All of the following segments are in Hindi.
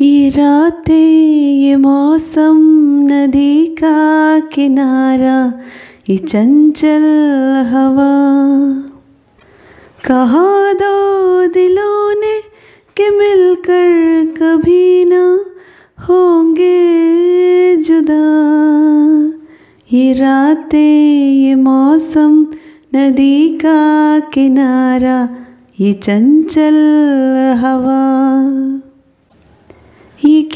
ये रातें ये मौसम नदी का किनारा, ये चंचल हवा। कहा दो दिलों ने कि मिलकर कभी ना होंगे जुदा। ये रातें ये मौसम नदी का किनारा, ये चंचल हवा।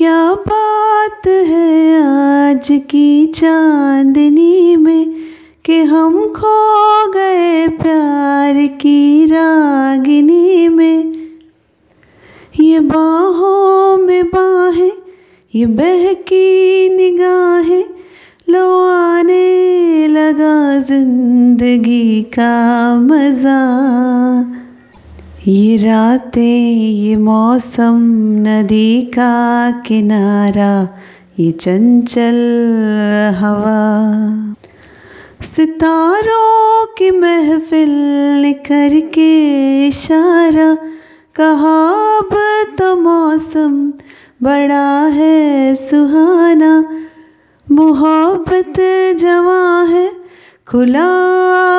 क्या बात है आज की चांदनी में कि हम खो गए प्यार की रागिनी में? ये बाहों में बाहें, ये बहकी निगाहें लो आने लगा ज़िंदगी का मज़ा। ये रातें ये मौसम नदी का किनारा ये चंचल हवा सितारों की महफिल ने करके इशारा कहा अब तो मौसम बड़ा है सुहाना मोहब्बत जवा है खुला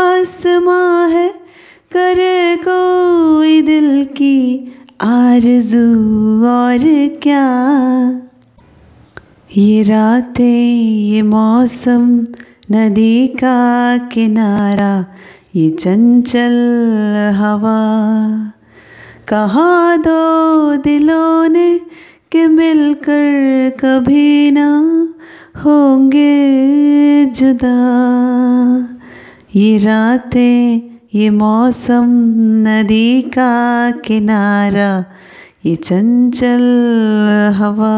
आसमां आरज़ू और क्या? ये रातें, ये मौसम, नदी का किनारा, ये चंचल हवा। कहा दो दिलों ने कि मिलकर कभी ना होंगे जुदा। ये रातें ये मौसम नदी का किनारा ये चंचल हवा।